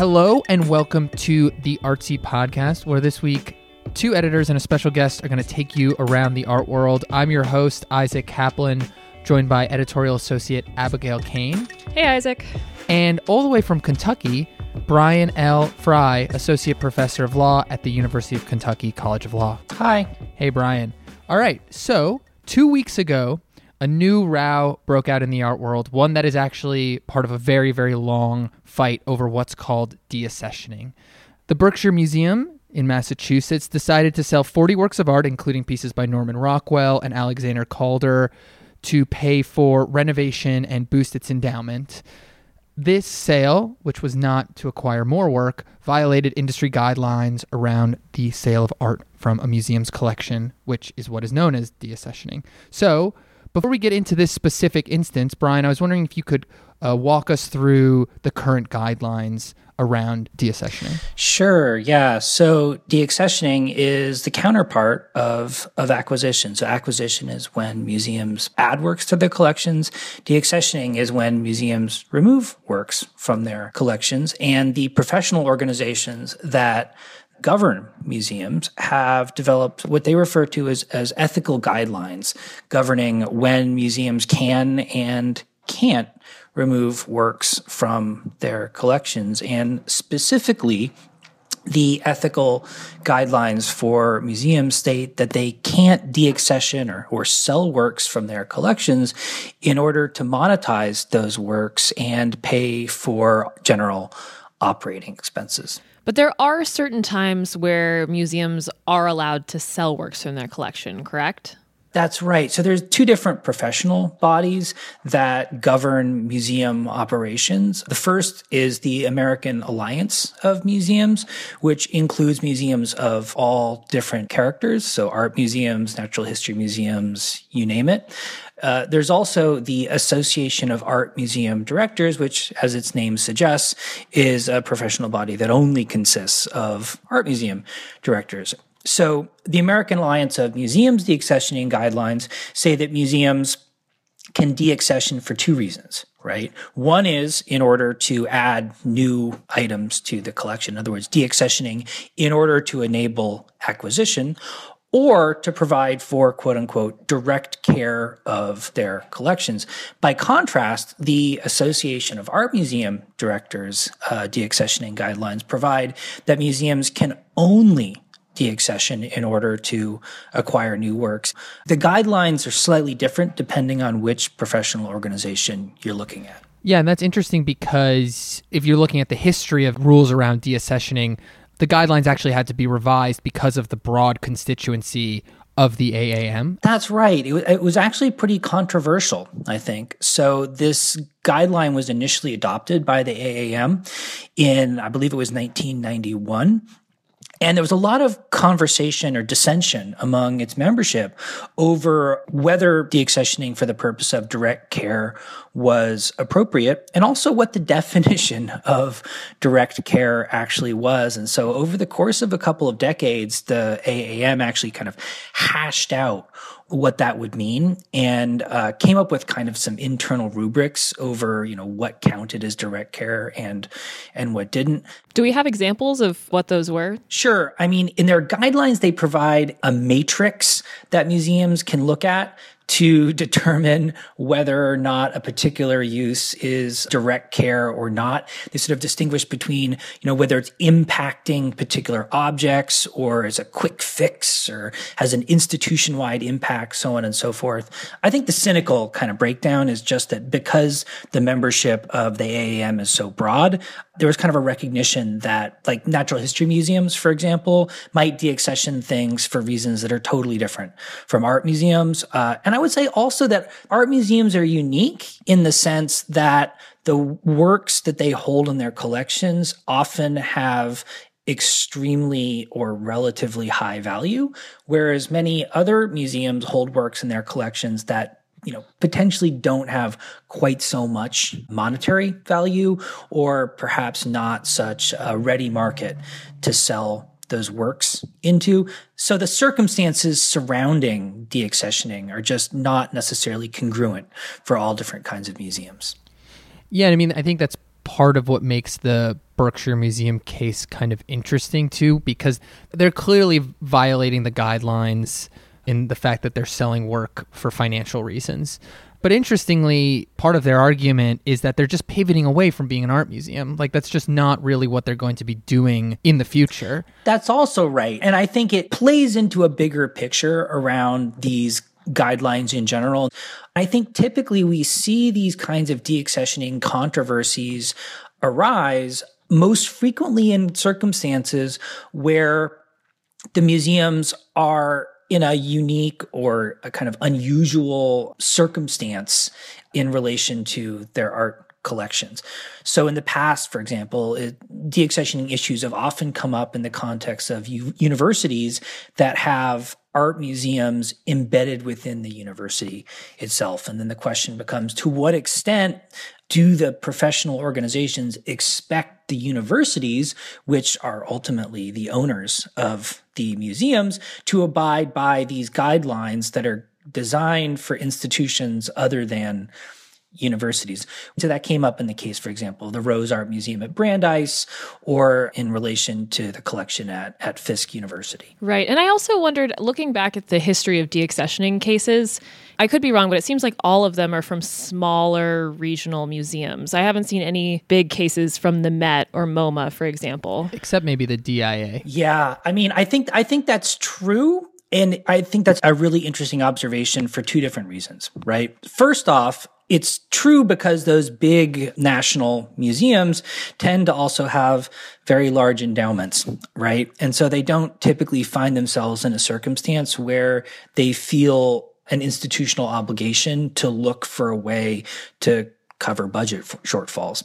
Hello and welcome to the Artsy Podcast, where this week two editors and a special guest are going to take you around the art world. I'm your host, Isaac Kaplan, joined by editorial associate Abigail Cain. Hey, Isaac. And all the way from Kentucky, Brian L. Frye, associate professor of law at the University of Kentucky College of Law. Hi. Hey, Brian. All right, so two weeks ago, a new row broke out in the art world, one that is actually part of a very, very long fight over what's called deaccessioning. The Berkshire Museum in Massachusetts decided to sell 40 works of art, including pieces by Norman Rockwell and Alexander Calder, to pay for renovation and boost its endowment. This sale, which was not to acquire more work, violated industry guidelines around the sale of art from a museum's collection, which is what is known as deaccessioning. So, before we get into this specific instance, Brian, I was wondering if you could uh, walk us through the current guidelines around deaccessioning. Sure. Yeah. So deaccessioning is the counterpart of of acquisition. So acquisition is when museums add works to their collections. Deaccessioning is when museums remove works from their collections, and the professional organizations that govern museums have developed what they refer to as, as ethical guidelines governing when museums can and can't remove works from their collections. And specifically, the ethical guidelines for museums state that they can't deaccession or, or sell works from their collections in order to monetize those works and pay for general operating expenses. But there are certain times where museums are allowed to sell works from their collection, correct? That's right. So there's two different professional bodies that govern museum operations. The first is the American Alliance of Museums, which includes museums of all different characters. So art museums, natural history museums, you name it. Uh, there's also the Association of Art Museum Directors, which, as its name suggests, is a professional body that only consists of art museum directors. So the American Alliance of Museums deaccessioning guidelines say that museums can deaccession for two reasons, right? One is in order to add new items to the collection. In other words, deaccessioning in order to enable acquisition or to provide for quote unquote direct care of their collections. By contrast, the Association of Art Museum Directors uh, deaccessioning guidelines provide that museums can only deaccession in order to acquire new works. The guidelines are slightly different depending on which professional organization you're looking at. Yeah, and that's interesting because if you're looking at the history of rules around deaccessioning, the guidelines actually had to be revised because of the broad constituency of the AAM. That's right. It, it, was actually pretty controversial, I think. So this guideline was initially adopted by the AAM in, I believe it was 1991. And there was a lot of conversation or dissension among its membership over whether deaccessioning for the purpose of direct care was appropriate and also what the definition of direct care actually was. And so over the course of a couple of decades, the AAM actually kind of hashed out what that would mean and uh, came up with kind of some internal rubrics over you know what counted as direct care and and what didn't. Do we have examples of what those were? Sure. I mean in their guidelines they provide a matrix that museums can look at to determine whether or not a particular use is direct care or not. They sort of distinguish between, you know, whether it's impacting particular objects or is a quick fix or has an institution wide impact, so on and so forth. I think the cynical kind of breakdown is just that because the membership of the AAM is so broad, there was kind of a recognition that like natural history museums, for example, might deaccession things for reasons that are totally different from art museums. Uh, and I would say also that art museums are unique in the sense that the works that they hold in their collections often have extremely or relatively high value, whereas many other museums hold works in their collections that you know, potentially don't have quite so much monetary value or perhaps not such a ready market to sell those works into. So the circumstances surrounding deaccessioning are just not necessarily congruent for all different kinds of museums. Yeah, I mean, I think that's part of what makes the Berkshire Museum case kind of interesting too, because they're clearly violating the guidelines in the fact that they're selling work for financial reasons. But interestingly, part of their argument is that they're just pivoting away from being an art museum. Like, that's just not really what they're going to be doing in the future. That's also right. And I think it plays into a bigger picture around these guidelines in general. I think typically we see these kinds of deaccessioning controversies arise most frequently in circumstances where the museums are in a unique or a kind of unusual circumstance in relation to their art collections. So in the past, for example, deaccessioning issues have often come up in the context of u- universities that have art museums embedded within the university itself. And then the question becomes to what extent do the professional organizations expect the universities, which are ultimately the owners of the museums, to abide by these guidelines that are designed for institutions other than universities. So that came up in the case, for example, the Rose Art Museum at Brandeis or in relation to the collection at, at Fisk University. Right. And I also wondered, looking back at the history of deaccessioning cases, I could be wrong, but it seems like all of them are from smaller regional museums. I haven't seen any big cases from the Met or MoMA, for example. Except maybe the DIA. Yeah. I mean, I think I think that's true. And I think that's a really interesting observation for two different reasons, right? First off, it's true because those big national museums tend to also have very large endowments, right? And so they don't typically find themselves in a circumstance where they feel an institutional obligation to look for a way to cover budget shortfalls,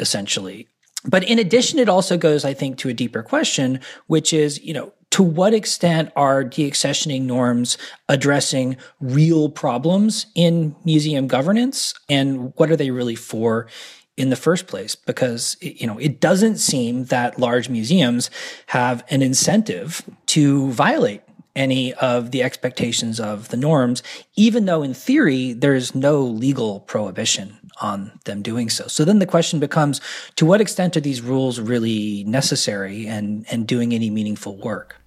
essentially. But in addition, it also goes, I think, to a deeper question, which is, you know, to what extent are deaccessioning norms addressing real problems in museum governance and what are they really for in the first place? Because you know it doesn't seem that large museums have an incentive to violate any of the expectations of the norms even though in theory there's no legal prohibition on them doing so. So then the question becomes to what extent are these rules really necessary and and doing any meaningful work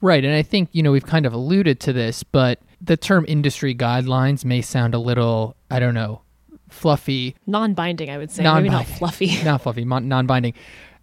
Right. And I think, you know, we've kind of alluded to this, but the term industry guidelines may sound a little, I don't know, fluffy. Non binding, I would say. Non-binding. Maybe not fluffy. not fluffy, non binding.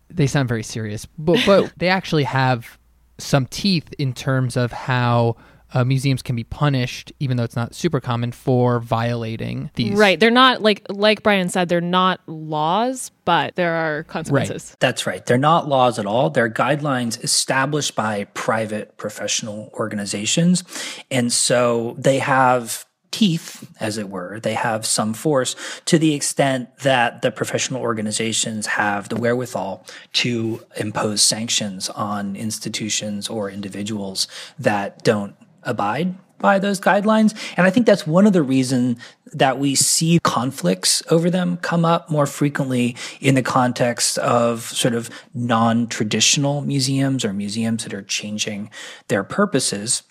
They sound very serious, but, but they actually have some teeth in terms of how uh, museums can be punished, even though it's not super common, for violating these. Right. They're not like like Brian said. They're not laws, but there are consequences. Right. That's right. They're not laws at all. They're guidelines established by private professional organizations, and so they have teeth, as it were. They have some force to the extent that the professional organizations have the wherewithal to impose sanctions on institutions or individuals that don't abide by those guidelines. And I think that's one of the reasons that we see conflicts over them come up more frequently in the context of sort of non-traditional museums or museums that are changing their purposes.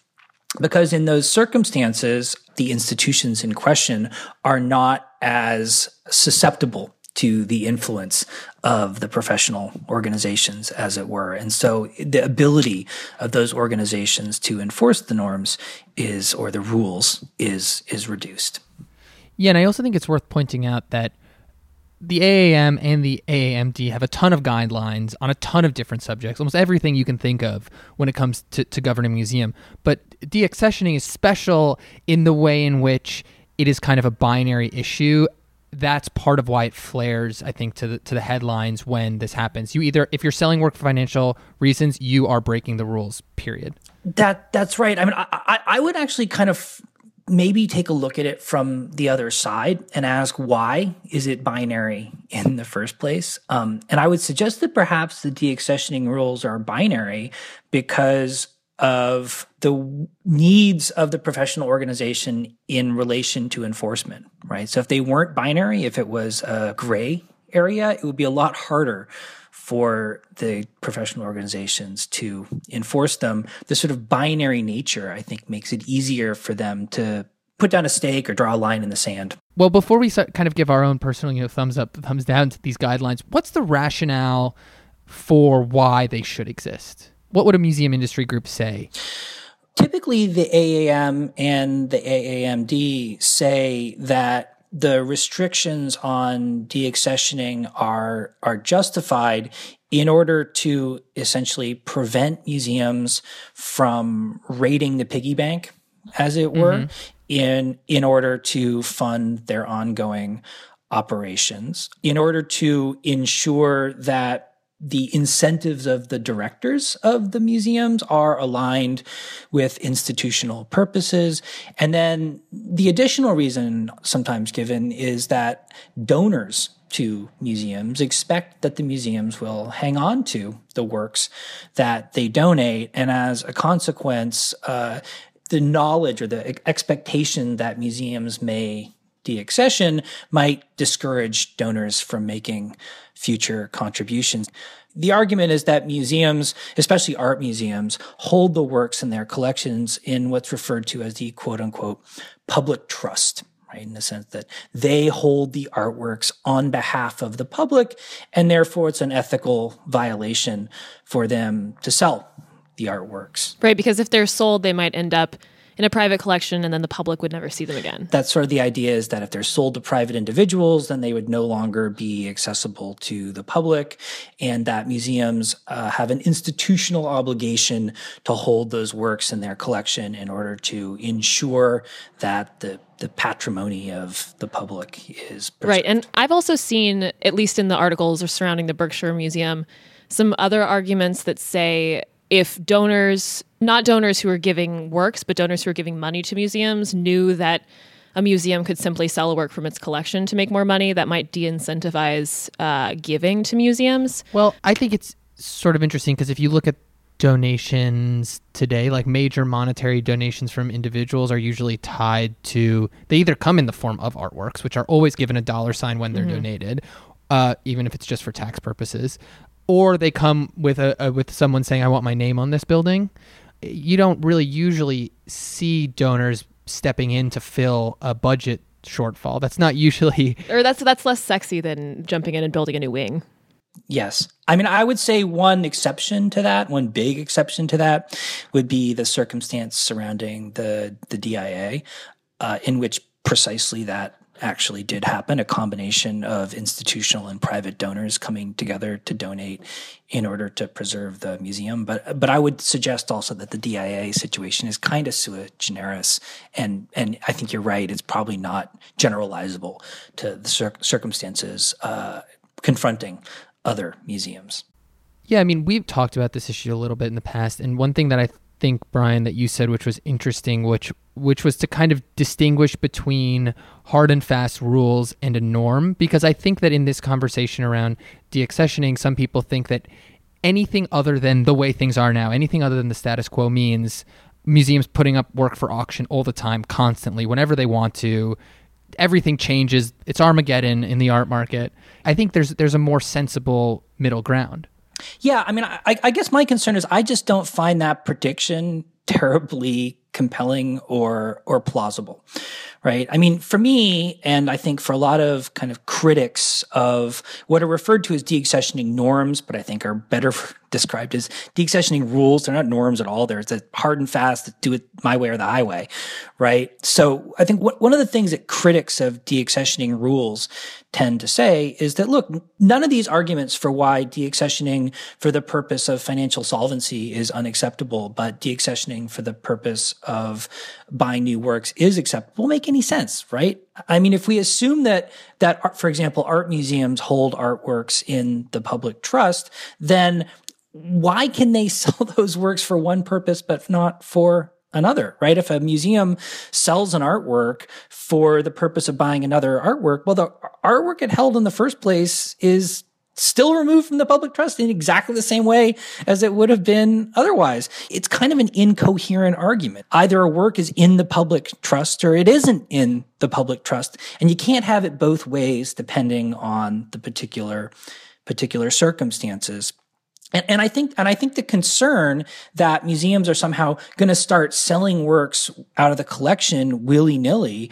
Because in those circumstances, the institutions in question are not as susceptible to the influence of the professional organizations, as it were. And so the ability of those organizations to enforce the norms is, or the rules is, is reduced. Yeah. And I also think it's worth pointing out that the AAM and the AAMD have a ton of guidelines on a ton of different subjects, almost everything you can think of when it comes to, to governing a museum. But deaccessioning is special in the way in which it is kind of a binary issue that's part of why it flares, I think, to the to the headlines when this happens. You either, if you're selling work for financial reasons, you are breaking the rules. Period. That that's right. I mean, I, I would actually kind of maybe take a look at it from the other side and ask why is it binary in the first place um, and i would suggest that perhaps the deaccessioning rules are binary because of the needs of the professional organization in relation to enforcement, right? So if they weren't binary, if it was a gray area, it would be a lot harder for the professional organizations to enforce them. The sort of binary nature, I think, makes it easier for them to put down a stake or draw a line in the sand. Well, before we kind of give our own personal, you know, thumbs up, thumbs down to these guidelines, what's the rationale for why they should exist? What would a museum industry group say? Typically, the AAM and the AAMD say that the restrictions on deaccessioning are are justified in order to essentially prevent museums from raiding the piggy bank, as it were, mm-hmm. in in order to fund their ongoing operations, in order to ensure that the incentives of the directors of the museums are aligned with institutional purposes. And then the additional reason sometimes given is that donors to museums expect that the museums will hang on to the works that they donate. And as a consequence, uh, the knowledge or the expectation that museums may deaccession might discourage donors from making future contributions. The argument is that museums, especially art museums, hold the works in their collections in what's referred to as the quote unquote public trust. Right, in the sense that they hold the artworks on behalf of the public, and therefore it's an ethical violation for them to sell the artworks. Right, because if they're sold, they might end up in a private collection and then the public would never see them again. That's sort of the idea is that if they're sold to private individuals, then they would no longer be accessible to the public and that museums uh, have an institutional obligation to hold those works in their collection in order to ensure that the the patrimony of the public is preserved. right and i've also seen at least in the articles or surrounding the berkshire museum some other arguments that say if donors, not donors who are giving works, but donors who are giving money to museums, knew that a museum could simply sell a work from its collection to make more money, that might de incentivize uh, giving to museums. Well, I think it's sort of interesting because if you look at donations today, like major monetary donations from individuals are usually tied to, they either come in the form of artworks, which are always given a dollar sign when they're mm-hmm. donated, uh, even if it's just for tax purposes, or they come with a, a, with someone saying I want my name on this building. You don't really usually see donors stepping in to fill a budget shortfall. That's not usually or that's that's less sexy than jumping in and building a new wing. Yes. I mean, I would say one exception to that, one big exception to that would be the circumstance surrounding the the DIA, uh, in which precisely that actually did happen a combination of institutional and private donors coming together to donate in order to preserve the museum. But but I would suggest also that the DIA situation is kind of sui generis. And and I think you're right it's probably not generalizable to the cir- circumstances uh, confronting other museums. Yeah I mean we've talked about this issue a little bit in the past and one thing that I think Brian that you said which was interesting which which was to kind of distinguish between hard and fast rules and a norm because I think that in this conversation around deaccessioning some people think that anything other than the way things are now anything other than the status quo means museums putting up work for auction all the time constantly whenever they want to. Everything changes. It's armageddon in the art market. I think there's there's a more sensible middle ground yeah, I mean, I, I guess my concern is I just don't find that prediction terribly compelling or or plausible right? I mean for me and i think for a lot of kind of critics of what are referred to as deaccessioning norms but i think are better described as deaccessioning rules. They're not norms at all. There's a hard and fast do it my way or the highway right? So i think one of the things that critics of deaccessioning rules tend to say is that look, none of these arguments for why deaccessioning for the purpose of financial solvency is unacceptable, but deaccessioning for the purpose of buying new works is acceptable make any sense, right? I mean, if we assume that that for example, art museums hold artworks in the public trust, then why can they sell those works for one purpose but not for another, right? If a museum sells an artwork for the purpose of buying another artwork, well, the artwork it held in the first place is still removed from the public trust in exactly the same way as it would have been otherwise. It's kind of an incoherent argument. Either a work is in the public trust or it isn't in the public trust. And you can't have it both ways depending on the particular, particular circumstances. And, and I think, and I think the concern that museums are somehow going to start selling works out of the collection willy nilly,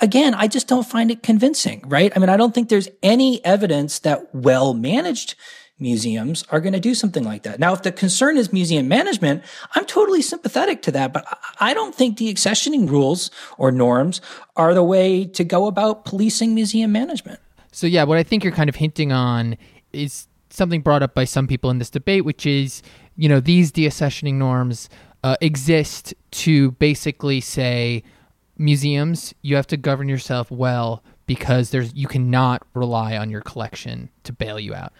again, I just don't find it convincing, right? I mean, I don't think there's any evidence that well managed museums are going to do something like that. Now, if the concern is museum management, I'm totally sympathetic to that, but I don't think deaccessioning rules or norms are the way to go about policing museum management. So, yeah, what I think you're kind of hinting on is something brought up by some people in this debate, which is, you know, these deaccessioning norms uh, exist to basically say museums, you have to govern yourself well because there's you cannot rely on your collection to bail you out.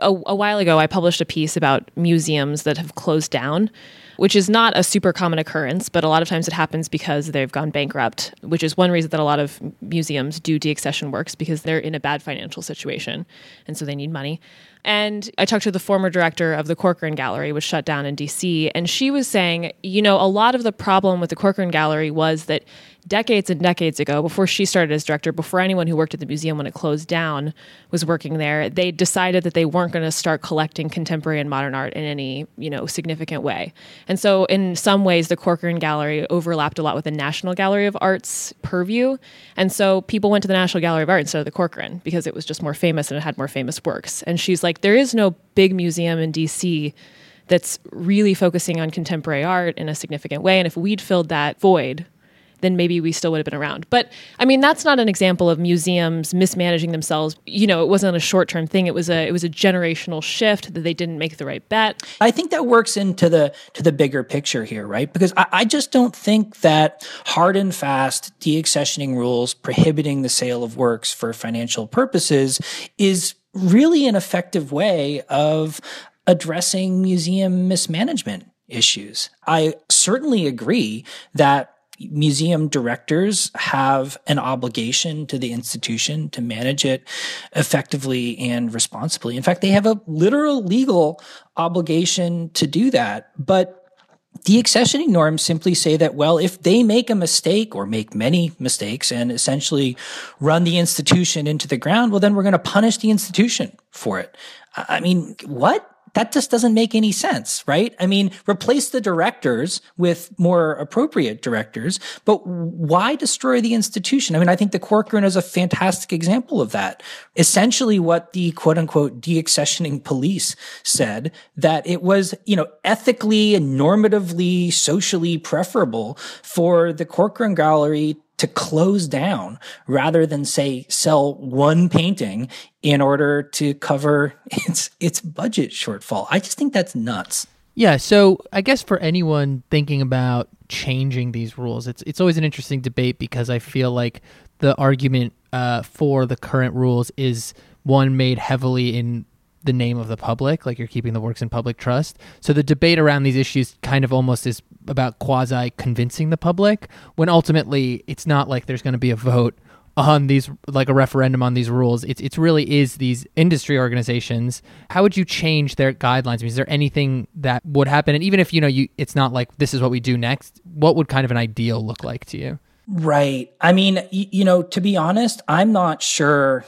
A, a while ago, I published a piece about museums that have closed down which is not a super common occurrence, but a lot of times it happens because they've gone bankrupt, which is one reason that a lot of museums do deaccession works because they're in a bad financial situation and so they need money. And I talked to the former director of the Corcoran Gallery, which shut down in DC, and she was saying, you know, a lot of the problem with the Corcoran Gallery was that decades and decades ago, before she started as director, before anyone who worked at the museum when it closed down was working there, they decided that they weren't going to start collecting contemporary and modern art in any, you know, significant way. And so in some ways the Corcoran Gallery overlapped a lot with the National Gallery of Art's purview. And so people went to the National Gallery of Art instead of the Corcoran because it was just more famous and it had more famous works. And she's like there is no big museum in DC that's really focusing on contemporary art in a significant way. And if we'd filled that void, then maybe we still would have been around. But I mean, that's not an example of museums mismanaging themselves. You know, it wasn't a short-term thing. It was a it was a generational shift that they didn't make the right bet. I think that works into the to the bigger picture here, right? Because I, I just don't think that hard and fast deaccessioning rules prohibiting the sale of works for financial purposes is really an effective way of addressing museum mismanagement issues. I certainly agree that museum directors have an obligation to the institution to manage it effectively and responsibly. In fact, they have a literal legal obligation to do that. But the accessioning norms simply say that, well, if they make a mistake or make many mistakes and essentially run the institution into the ground, well, then we're going to punish the institution for it. I mean, what? That just doesn't make any sense, right? I mean, replace the directors with more appropriate directors, but why destroy the institution? I mean, I think the Corcoran is a fantastic example of that. Essentially what the quote unquote deaccessioning police said that it was, you know, ethically and normatively, socially preferable for the Corcoran Gallery to close down rather than say sell one painting in order to cover its its budget shortfall. I just think that's nuts. Yeah, so I guess for anyone thinking about changing these rules, it's it's always an interesting debate because I feel like the argument uh, for the current rules is one made heavily in the name of the public, like you're keeping the works in public trust. So the debate around these issues kind of almost is about quasi convincing the public, when ultimately it's not like there's going to be a vote on these like a referendum on these rules. It's it's really is these industry organizations. How would you change their guidelines? I mean, is there anything that would happen? And even if you know you it's not like this is what we do next what would kind of an ideal look like to you? Right. I mean y- you know to be honest i'm not sure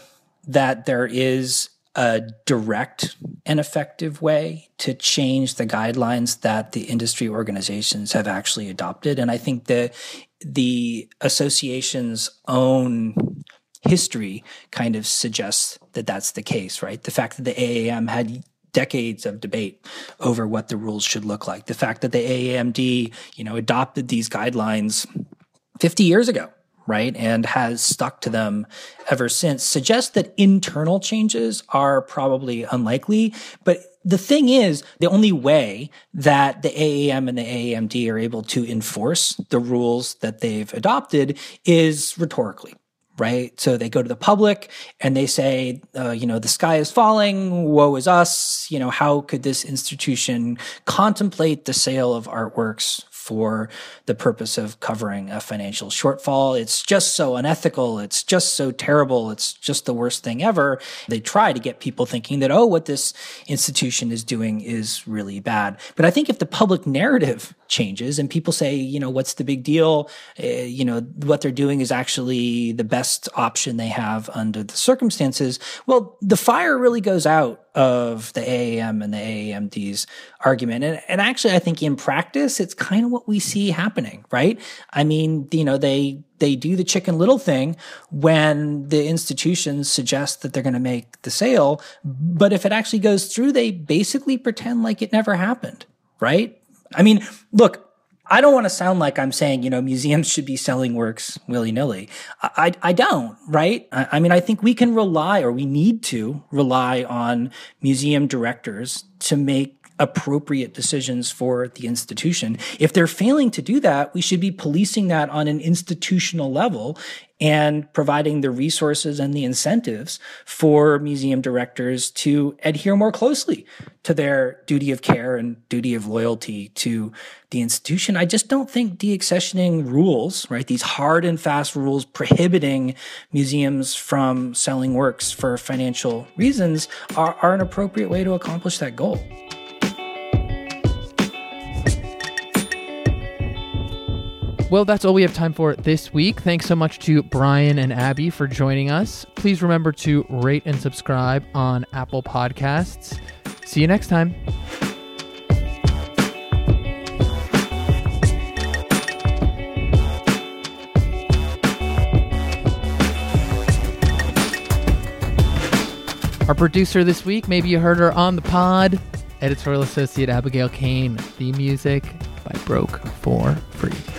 that there is a direct and effective way to change the guidelines that the industry organizations have actually adopted. And I think the the association's own history kind of suggests that that's the case, right? The fact that the AAM had decades of debate over what the rules should look like. The fact that the AAMD, you know, adopted these guidelines 50 years ago right? And has stuck to them ever since suggests that internal changes are probably unlikely. But the thing is, the only way that the AAM and the AAMD are able to enforce the rules that they've adopted is rhetorically. Right. So they go to the public and they say, uh, you know, the sky is falling. Woe is us. You know, how could this institution contemplate the sale of artworks for the purpose of covering a financial shortfall. It's just so unethical. It's just so terrible. It's just the worst thing ever. They try to get people thinking that, oh, what this institution is doing is really bad. But I think if the public narrative changes and people say, you know, what's the big deal? Uh, you know, what they're doing is actually the best option they have under the circumstances. Well, the fire really goes out of the AAM and the AAMD's argument. And, and actually, I think in practice, it's kind of what we see happening, right? I mean, you know, they, they do the chicken little thing when the institutions suggest that they're going to make the sale. But if it actually goes through, they basically pretend like it never happened, right? I mean, look, I don't want to sound like I'm saying, you know, museums should be selling works willy nilly. I, I, I, don't, right? I, I mean, I think we can rely or we need to rely on museum directors to make appropriate decisions for the institution. If they're failing to do that, we should be policing that on an institutional level and providing the resources and the incentives for museum directors to adhere more closely to their duty of care and duty of loyalty to the institution. I just don't think deaccessioning rules, right? These hard and fast rules prohibiting museums from selling works for financial reasons are, are an appropriate way to accomplish that goal. Well, that's all we have time for this week. Thanks so much to Brian and Abby for joining us. Please remember to rate and subscribe on Apple Podcasts. See you next time. Our producer this week, maybe you heard her on the pod, editorial associate Abigail Cain. The music by Broke for Free.